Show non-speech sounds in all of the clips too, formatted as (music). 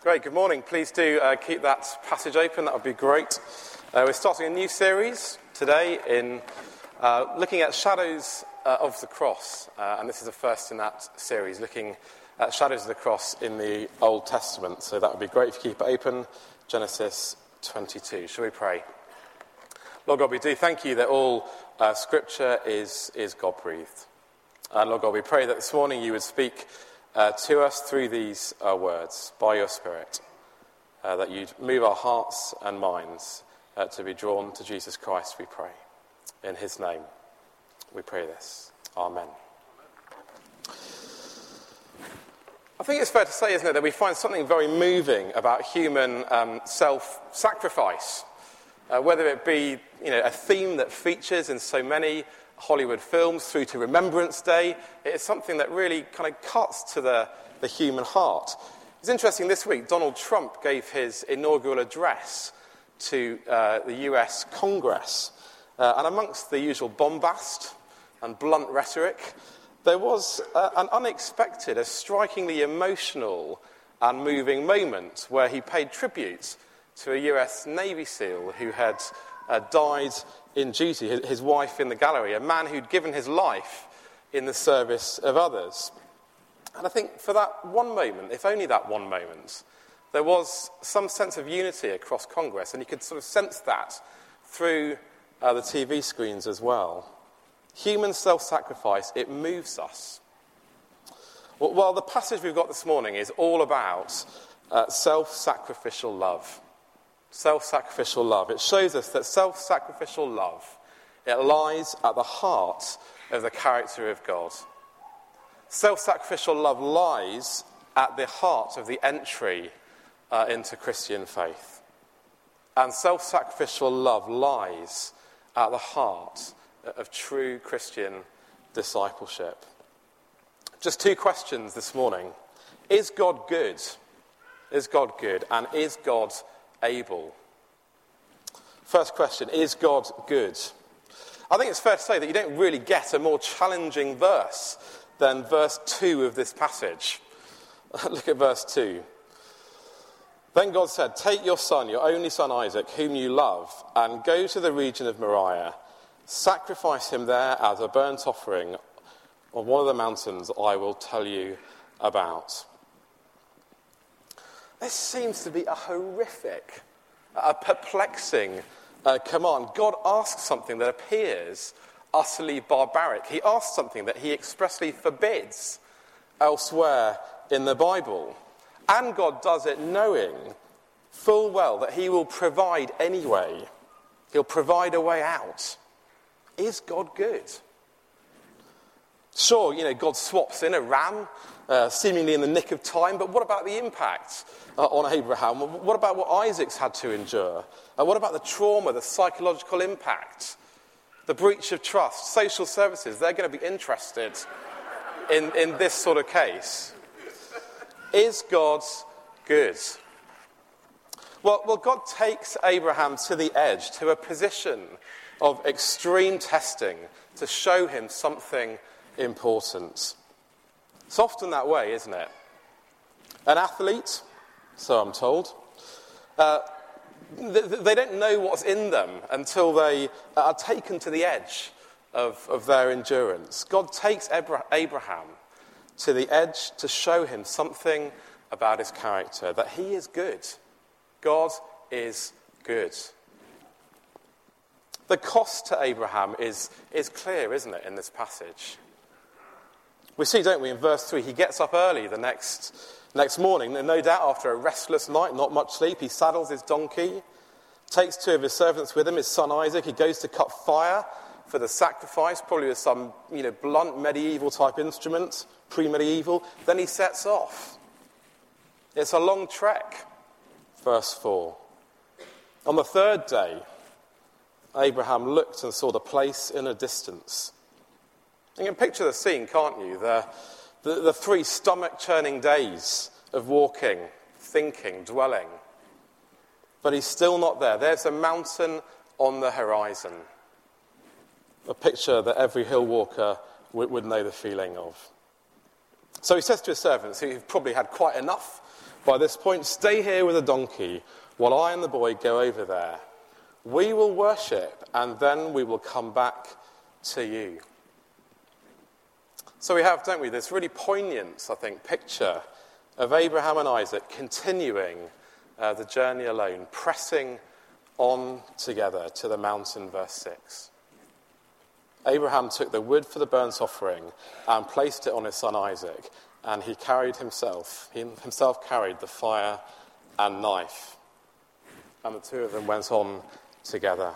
Great, good morning. Please do uh, keep that passage open, that would be great. Uh, we're starting a new series today in uh, looking at shadows uh, of the cross, uh, and this is the first in that series, looking at shadows of the cross in the Old Testament. So that would be great if you keep it open. Genesis 22. Shall we pray? Lord God, we do thank you that all uh, scripture is, is God breathed. And Lord God, we pray that this morning you would speak uh, to us through these uh, words by your Spirit, uh, that you'd move our hearts and minds uh, to be drawn to Jesus Christ, we pray. In his name, we pray this. Amen. I think it's fair to say, isn't it, that we find something very moving about human um, self sacrifice. Uh, whether it be you know, a theme that features in so many Hollywood films through to Remembrance Day. It is something that really kind of cuts to the, the human heart. It's interesting this week, Donald Trump gave his inaugural address to uh, the US Congress. Uh, and amongst the usual bombast and blunt rhetoric, there was uh, an unexpected, a strikingly emotional and moving moment where he paid tribute to a US Navy SEAL who had uh, died in duty, his, his wife in the gallery, a man who'd given his life in the service of others. And I think for that one moment, if only that one moment, there was some sense of unity across Congress, and you could sort of sense that through uh, the TV screens as well. Human self sacrifice, it moves us. Well, the passage we've got this morning is all about uh, self sacrificial love self sacrificial love. It shows us that self sacrificial love it lies at the heart of the character of God. Self sacrificial love lies at the heart of the entry uh, into Christian faith. And self sacrificial love lies at the heart of true Christian discipleship. Just two questions this morning. Is God good? Is God good? And is God able? First question Is God good? I think it's fair to say that you don't really get a more challenging verse than verse 2 of this passage. (laughs) Look at verse 2. Then God said, Take your son, your only son Isaac, whom you love, and go to the region of Moriah. Sacrifice him there as a burnt offering on one of the mountains I will tell you about. This seems to be a horrific, a perplexing uh, command. God asks something that appears utterly barbaric. He asks something that he expressly forbids elsewhere in the Bible. And God does it knowing full well that he will provide anyway. He'll provide a way out. Is God good? Sure, you know, God swaps in a ram, uh, seemingly in the nick of time, but what about the impact uh, on Abraham? What about what Isaac's had to endure? Uh, what about the trauma, the psychological impact, the breach of trust? Social services, they're going to be interested in, in this sort of case. Is God good? Well, well, God takes Abraham to the edge, to a position of extreme testing to show him something important. It's often that way, isn't it? An athlete, so I'm told, uh, they don't know what's in them until they are taken to the edge of, of their endurance. God takes Abraham to the edge to show him something about his character that he is good. God is good. The cost to Abraham is, is clear, isn't it, in this passage? We see, don't we, in verse 3, he gets up early the next, next morning, and no doubt after a restless night, not much sleep, he saddles his donkey, takes two of his servants with him, his son Isaac. He goes to cut fire for the sacrifice, probably with some you know, blunt medieval type instrument, pre medieval. Then he sets off. It's a long trek. Verse 4. On the third day, Abraham looked and saw the place in a distance. You can picture the scene, can't you? The, the, the three stomach churning days of walking, thinking, dwelling. But he's still not there. There's a mountain on the horizon. A picture that every hill walker would, would know the feeling of. So he says to his servants, who've probably had quite enough By this point, stay here with the donkey while I and the boy go over there. We will worship, and then we will come back to you. So we have, don't we, this really poignant, I think, picture of Abraham and Isaac continuing uh, the journey alone, pressing on together to the mountain, verse 6. Abraham took the wood for the burnt offering and placed it on his son Isaac, and he carried himself, he himself carried the fire and knife. And the two of them went on together.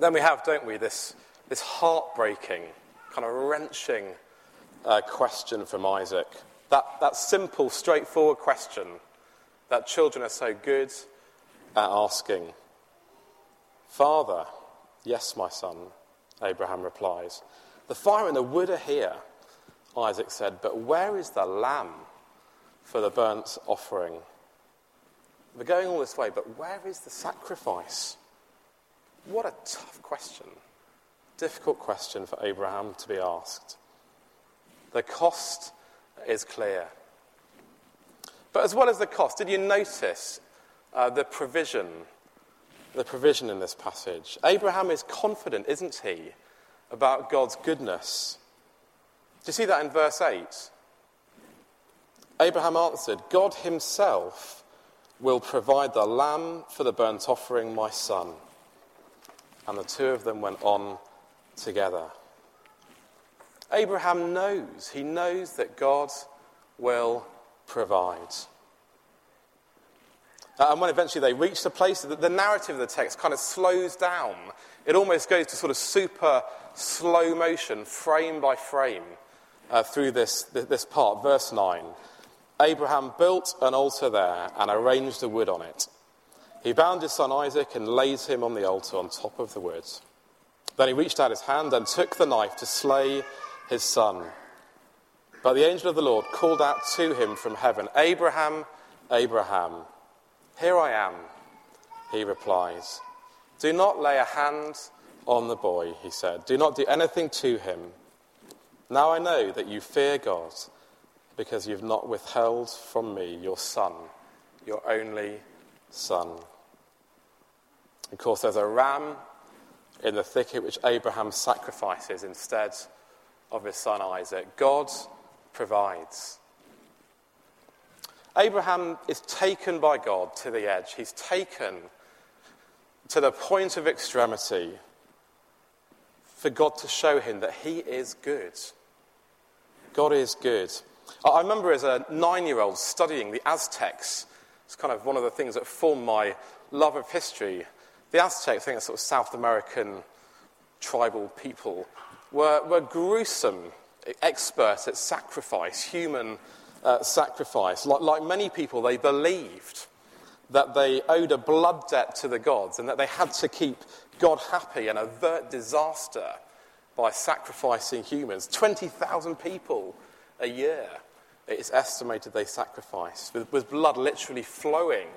Then we have, don't we, this, this heartbreaking, kind of wrenching uh, question from Isaac. That, that simple, straightforward question that children are so good at asking. Father, yes, my son, Abraham replies. The fire and the wood are here, Isaac said, but where is the lamb for the burnt offering? We're going all this way, but where is the sacrifice? What a tough question. Difficult question for Abraham to be asked. The cost is clear. But as well as the cost, did you notice uh, the provision? The provision in this passage. Abraham is confident, isn't he, about God's goodness? Do you see that in verse 8? Abraham answered, God himself will provide the lamb for the burnt offering, my son. And the two of them went on together. Abraham knows, he knows that God will provide. Uh, and when eventually they reach the place, the, the narrative of the text kind of slows down. It almost goes to sort of super slow motion, frame by frame, uh, through this, this part. Verse 9 Abraham built an altar there and arranged the wood on it. He bound his son Isaac and laid him on the altar on top of the wood. Then he reached out his hand and took the knife to slay his son. But the angel of the Lord called out to him from heaven, Abraham, Abraham. Here I am, he replies. Do not lay a hand on the boy, he said. Do not do anything to him. Now I know that you fear God because you've not withheld from me your son, your only son. Of course, there's a ram in the thicket which Abraham sacrifices instead of his son Isaac. God provides. Abraham is taken by God to the edge. He's taken to the point of extremity for God to show him that he is good. God is good. I remember as a nine year old studying the Aztecs. It's kind of one of the things that formed my love of history. The Aztec, I think, sort of South American tribal people, were, were gruesome experts at sacrifice, human uh, sacrifice. Like, like many people, they believed that they owed a blood debt to the gods and that they had to keep God happy and avert disaster by sacrificing humans. 20,000 people a year, it's estimated they sacrificed, with, with blood literally flowing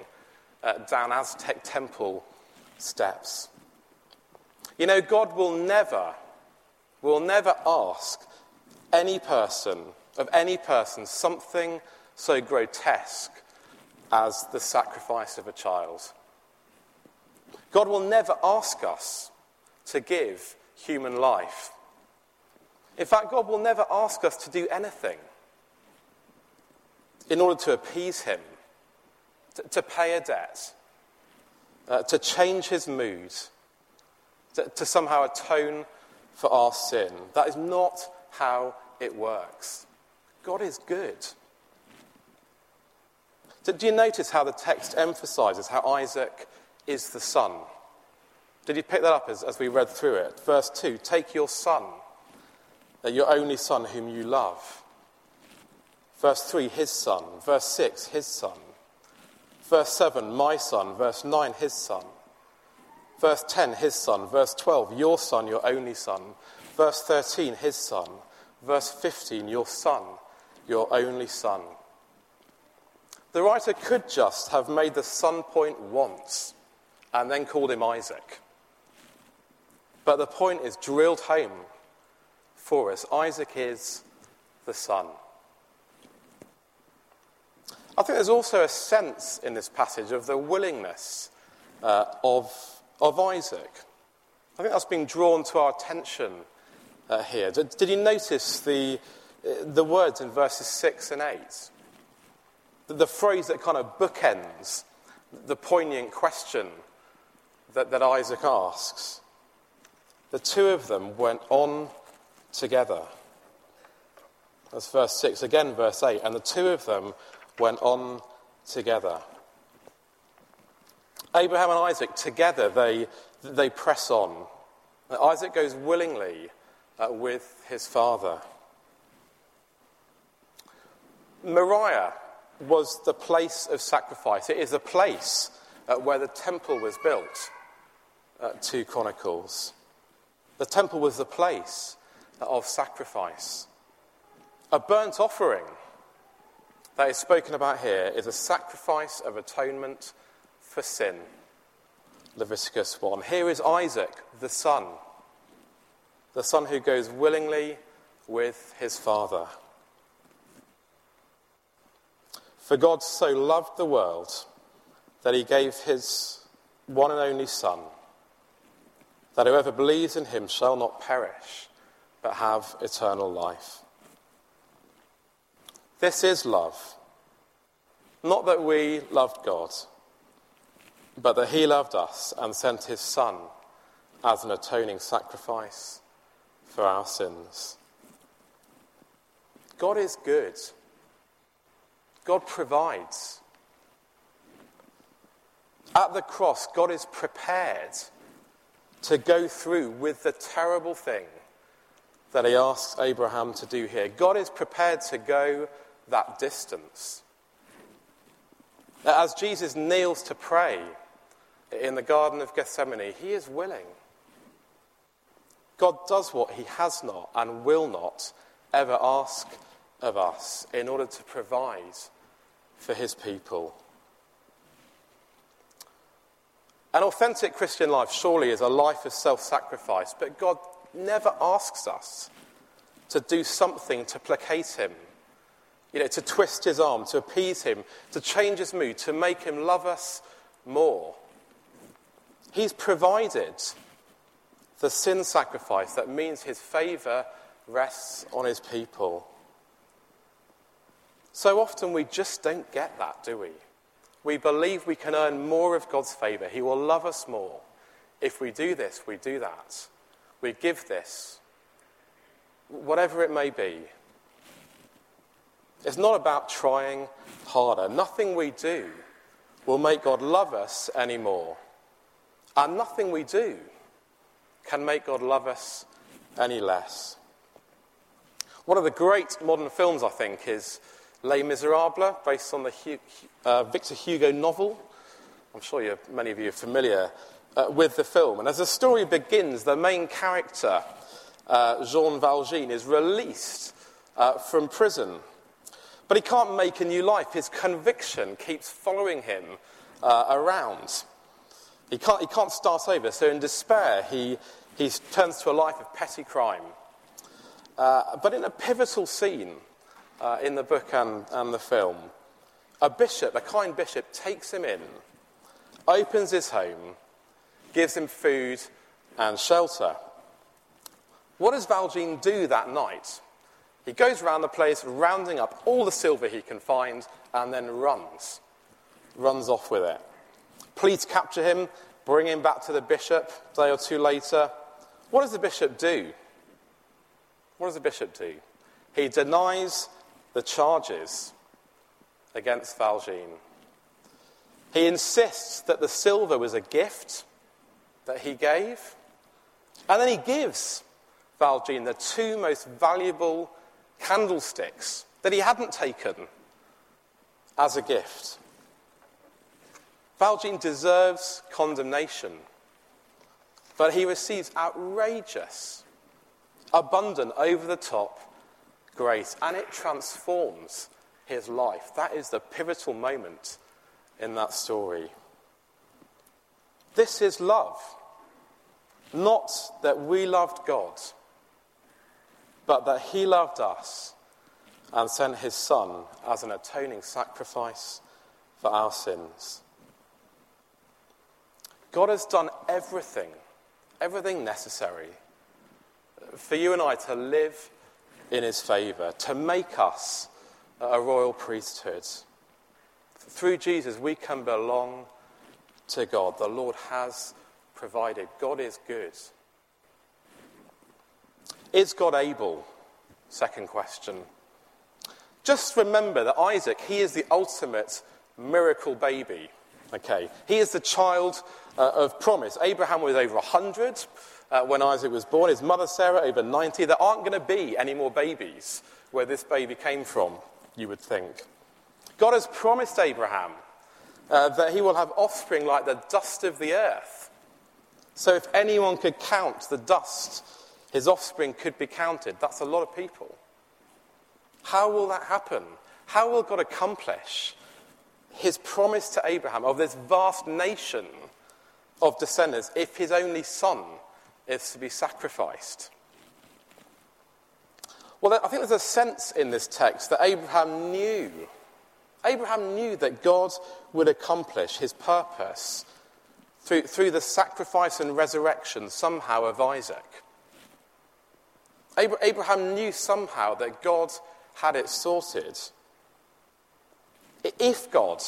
uh, down Aztec temple steps. You know, God will never, will never ask any person, of any person, something so grotesque as the sacrifice of a child. God will never ask us to give human life. In fact, God will never ask us to do anything in order to appease Him, to, to pay a debt, uh, to change His mood, to, to somehow atone for our sin. That is not how it works. God is good. Do you notice how the text emphasizes how Isaac is the son? Did you pick that up as, as we read through it? Verse 2 Take your son, your only son whom you love. Verse 3, his son. Verse 6, his son. Verse 7, my son. Verse 9, his son. Verse 10, his son. Verse 12, your son, your only son. Verse 13, his son. Verse 15, your son, your only son. The writer could just have made the son point once and then called him Isaac. But the point is drilled home for us Isaac is the son. I think there's also a sense in this passage of the willingness uh, of, of Isaac. I think that's being drawn to our attention uh, here. Did, did, you notice the, uh, the words in verses 6 and 8? The, the phrase that kind of bookends the poignant question that, that Isaac asks. The two of them went on together. That's verse 6. Again, verse 8. And the two of them went on together. Abraham and Isaac, together, they, they press on. Isaac goes willingly uh, with his father. Moriah was the place of sacrifice. It is the place uh, where the temple was built, uh, 2 Chronicles. The temple was the place of sacrifice. A burnt offering that is spoken about here is a sacrifice of atonement for sin. Leviticus 1. Here is Isaac, the son, the son who goes willingly with his father. For God so loved the world that he gave his one and only Son, that whoever believes in him shall not perish, but have eternal life. This is love. Not that we loved God, but that He loved us and sent His Son as an atoning sacrifice for our sins. God is good. God provides. At the cross, God is prepared to go through with the terrible thing that He asks Abraham to do here. God is prepared to go that distance. As Jesus kneels to pray in the Garden of Gethsemane, he is willing. God does what he has not and will not ever ask of us in order to provide for his people. An authentic Christian life surely is a life of self sacrifice, but God never asks us to do something to placate him you know, to twist his arm, to appease him, to change his mood, to make him love us more. He's provided the sin sacrifice that means his favor rests on his people. So often we just don't get that, do we? We believe we can earn more of God's favor. He will love us more. If we do this, we do that. We give this. Whatever it may be. It's not about trying harder. Nothing we do will make God love us anymore. And nothing we do can make God love us any less. One of the great modern films, I think, is Les Miserables, based on the uh, Victor Hugo novel. I'm sure many of you are familiar uh, with the film. And as the story begins, the main character, uh, Jean Valjean, is released uh, from prison but he can't make a new life. His conviction keeps following him uh, around. He can't, he can't start over. So, in despair, he, he turns to a life of petty crime. Uh, but in a pivotal scene uh, in the book and, and the film, a bishop, a kind bishop, takes him in, opens his home, gives him food and shelter. What does Valjean do that night? He goes around the place, rounding up all the silver he can find, and then runs. Runs off with it. Police capture him, bring him back to the bishop a day or two later. What does the bishop do? What does the bishop do? He denies the charges against Valjean. He insists that the silver was a gift that he gave. And then he gives Valjean the two most valuable candlesticks that he hadn't taken as a gift. Valjean deserves condemnation, but he receives outrageous, abundant, over the top grace, and it transforms his life. That is the pivotal moment in that story. This is love. Not that we loved God but that he loved us and sent his Son as an atoning sacrifice for our sins. God has done everything, everything necessary for you and I to live in his favour, to make us a royal priesthood. Through Jesus, we can belong to God. The Lord has provided. God is good. Is God able? Second question. Just remember that Isaac, he is the ultimate miracle baby. Okay, he is the child uh, of promise. Abraham was over 100 uh, when Isaac was born, his mother Sarah over 90. There aren't going to be any more babies where this baby came from, you would think. God has promised Abraham uh, that he will have offspring like the dust of the earth. So if anyone could count the dust, his offspring could be counted. That's a lot of people. How will that happen? How will God accomplish his promise to Abraham of this vast nation of descendants if his only son is to be sacrificed? Well, I think there's a sense in this text that Abraham knew. Abraham knew that God would accomplish his purpose through, through the sacrifice and resurrection somehow of Isaac. Abraham knew somehow that God had it sorted. If God,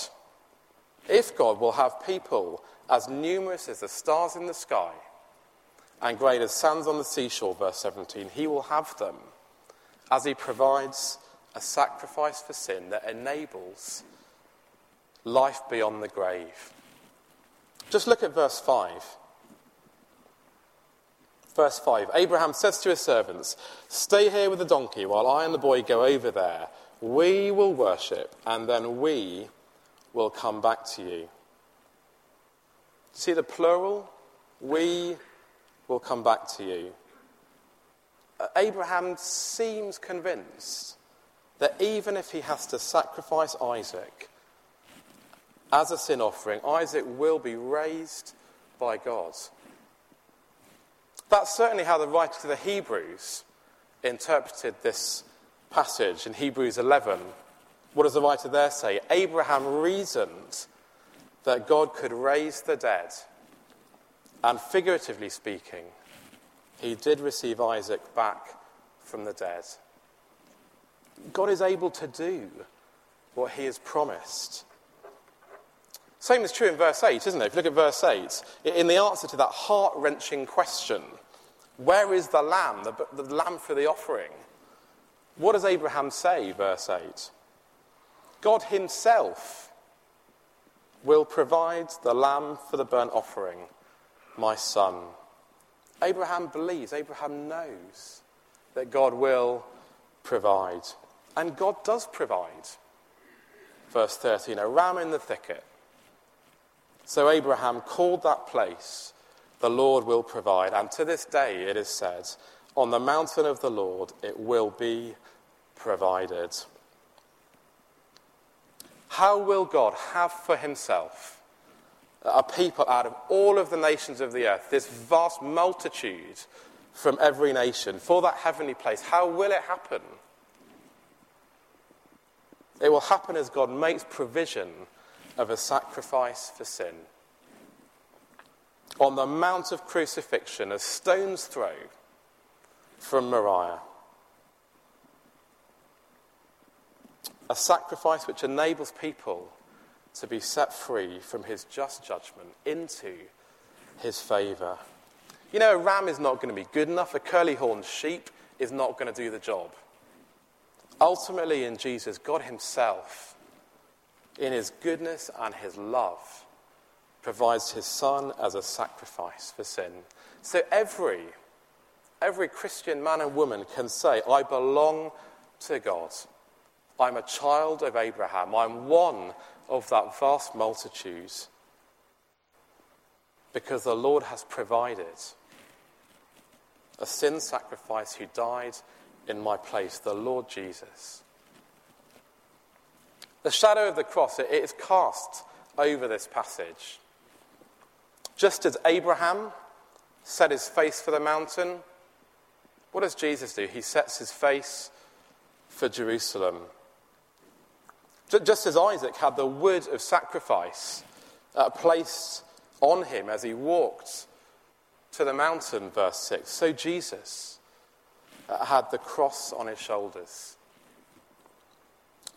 if God will have people as numerous as the stars in the sky and great as sands on the seashore, verse 17, he will have them as he provides a sacrifice for sin that enables life beyond the grave. Just look at verse 5. Verse 5 Abraham says to his servants, Stay here with the donkey while I and the boy go over there. We will worship, and then we will come back to you. See the plural? We will come back to you. Uh, Abraham seems convinced that even if he has to sacrifice Isaac as a sin offering, Isaac will be raised by God. That's certainly how the writer to the Hebrews interpreted this passage in Hebrews 11. What does the writer there say? Abraham reasoned that God could raise the dead, and figuratively speaking, he did receive Isaac back from the dead. God is able to do what he has promised. Same is true in verse 8, isn't it? If you look at verse 8, in the answer to that heart wrenching question, where is the lamb, the, the lamb for the offering? What does Abraham say, verse 8? God himself will provide the lamb for the burnt offering, my son. Abraham believes, Abraham knows that God will provide. And God does provide. Verse 13 a ram in the thicket. So Abraham called that place the Lord will provide. And to this day, it is said, on the mountain of the Lord, it will be provided. How will God have for himself a people out of all of the nations of the earth, this vast multitude from every nation, for that heavenly place? How will it happen? It will happen as God makes provision of a sacrifice for sin on the Mount of Crucifixion, a stone's throw from Moriah. A sacrifice which enables people to be set free from his just judgment into his favour. You know, a ram is not going to be good enough, a curly horned sheep is not going to do the job. Ultimately, in Jesus, God Himself, in His goodness and His love, provides his son as a sacrifice for sin. So every, every Christian man and woman can say, I belong to God. I'm a child of Abraham. I'm one of that vast multitude because the Lord has provided a sin sacrifice who died in my place, the Lord Jesus. The shadow of the cross, it is cast over this passage. Just as Abraham set his face for the mountain, what does Jesus do? He sets his face for Jerusalem. Just as Isaac had the wood of sacrifice uh, placed on him as he walked to the mountain, verse 6, so Jesus uh, had the cross on his shoulders.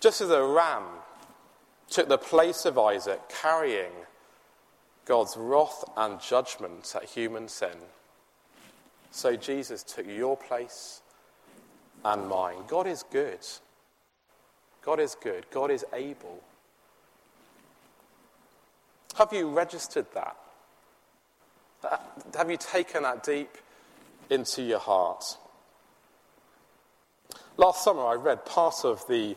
Just as a ram took the place of Isaac, carrying God's wrath and judgment at human sin, so Jesus took your place and mine. God is good. God is good. God is able. Have you registered that? Uh, have you taken that deep into your heart? Last summer, I read part of the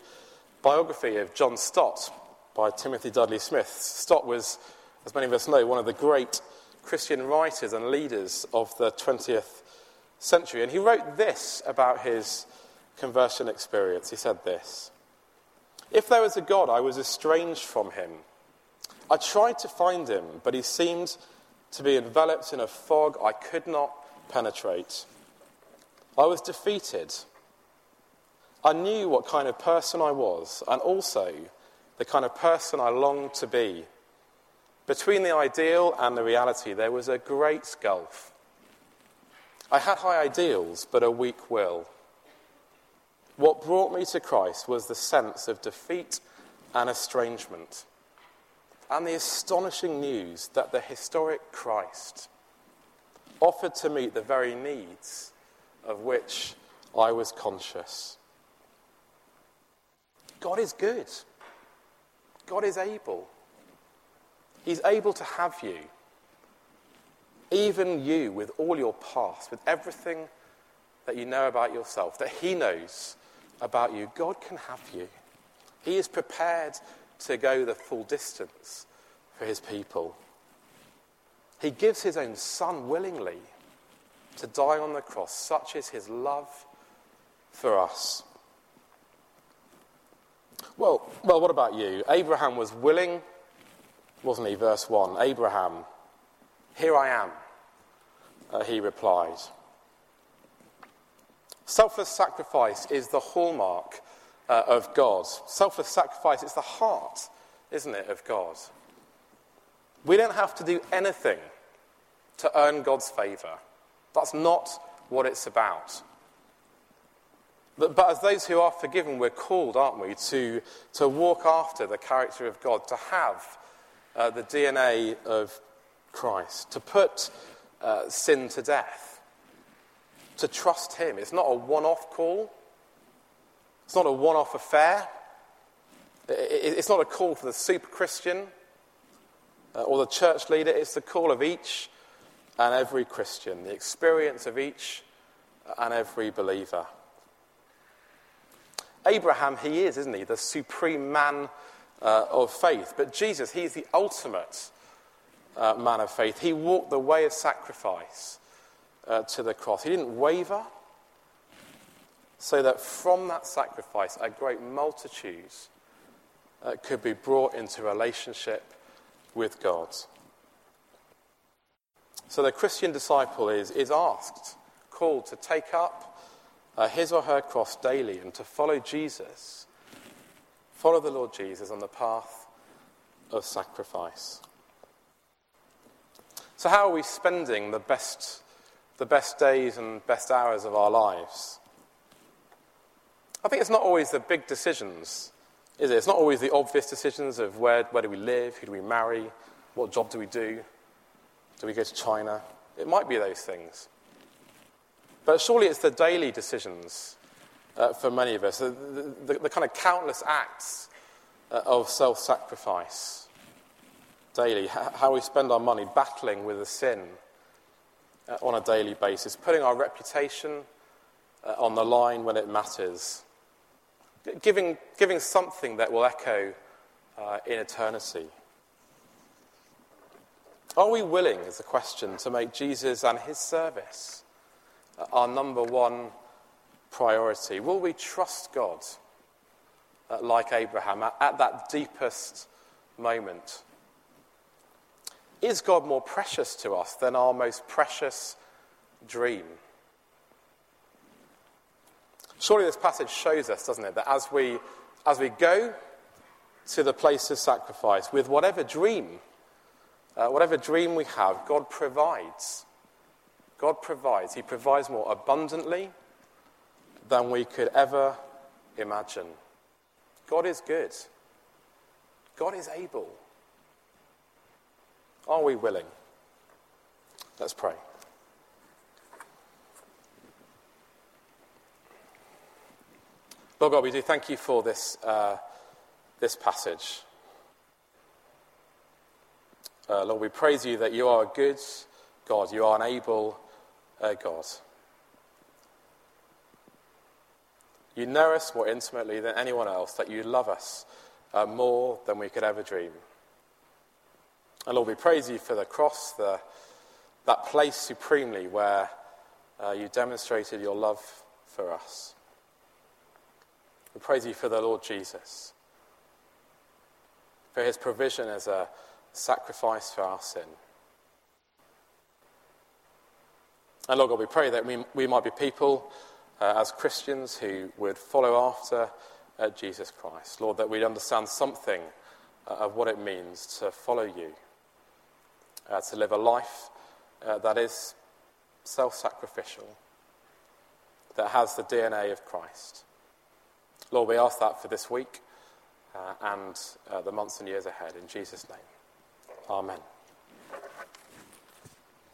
biography of John Stott by Timothy Dudley Smith. Stott was, as many of us know, one of the great Christian writers and leaders of the 20th century. And he wrote this about his conversion experience. He said this If there was a God, I was estranged from him. I tried to find him, but he seemed to be enveloped in a fog I could not penetrate. I was defeated. I knew what kind of person I was, and also the kind of person I longed to be. Between the ideal and the reality, there was a great gulf. I had high ideals, but a weak will. What brought me to Christ was the sense of defeat and estrangement, and the astonishing news that the historic Christ offered to meet the very needs of which I was conscious. God is good. God is able. He's able to have you. Even you, with all your past, with everything that you know about yourself, that He knows about you, God can have you. He is prepared to go the full distance for his people. He gives his own son willingly to die on the cross. Such is his love for us. Well, well, what about you? Abraham was willing, wasn't he? Verse 1 Abraham, here I am, uh, he replied. Selfless sacrifice is the hallmark uh, of God. Selfless sacrifice is the heart, isn't it, of God? We don't have to do anything to earn God's favour. That's not what it's about. But, but, as those who are forgiven, we're called, aren't we, to, to walk after the character of God, to have uh, the DNA of Christ, to put uh, sin to death to trust Him. It's not a one off call, it's not a one off affair. It's not a call for the super Christian uh, or the church leader. It's the call of each and every Christian, the experience of each and every believer. Abraham, he is, isn't he, the supreme man uh, of faith. But Jesus, he's the ultimate uh, man of faith. He walked the way of sacrifice uh, to the cross. He didn't waver, so that from that sacrifice, a great multitude uh, could be brought into relationship with God. So the Christian disciple is, is asked, called to take up uh, his or her cross daily and to follow Jesus, follow the Lord Jesus on the path of sacrifice. So, how are we spending the best the best days and best hours of our lives. I think it's not always the big decisions, is it? It's not always the obvious decisions of where, where do we live, who do we marry, what job do we do, do we go to China? It might be those things. But surely it's the daily decisions uh, for many of us, the, the, the, kind of countless acts uh, of self sacrifice daily, how we spend our money battling with the sin uh, on a daily basis, putting our reputation uh, on the line when it matters, giving, giving something that will echo uh, in eternity. Are we willing, is the question, to make Jesus and his service our number one priority? Will we trust God uh, like Abraham at, at that deepest moment? Is God more precious to us than our most precious dream? Surely this passage shows us, doesn't it, that as we, as we go to the place of sacrifice with whatever dream, uh, whatever dream we have, God provides. God provides. He provides more abundantly than we could ever imagine. God is good. God is able. Are we willing? Let's pray. Lord God, we do thank you for this, uh, this passage. Uh, Lord, we praise you that you are a good God, you are an able uh, God. You know us more intimately than anyone else, that you love us uh, more than we could ever dream. And Lord, we praise you for the cross, the, that place supremely where uh, you demonstrated your love for us. We praise you for the Lord Jesus, for his provision as a sacrifice for our sin. And Lord God, we pray that we, we might be people uh, as Christians who would follow after uh, Jesus Christ. Lord, that we'd understand something uh, of what it means to follow you, uh, to live a life uh, that is self sacrificial, that has the DNA of Christ. Lord, we ask that for this week and the months and years ahead. In Jesus' name, amen.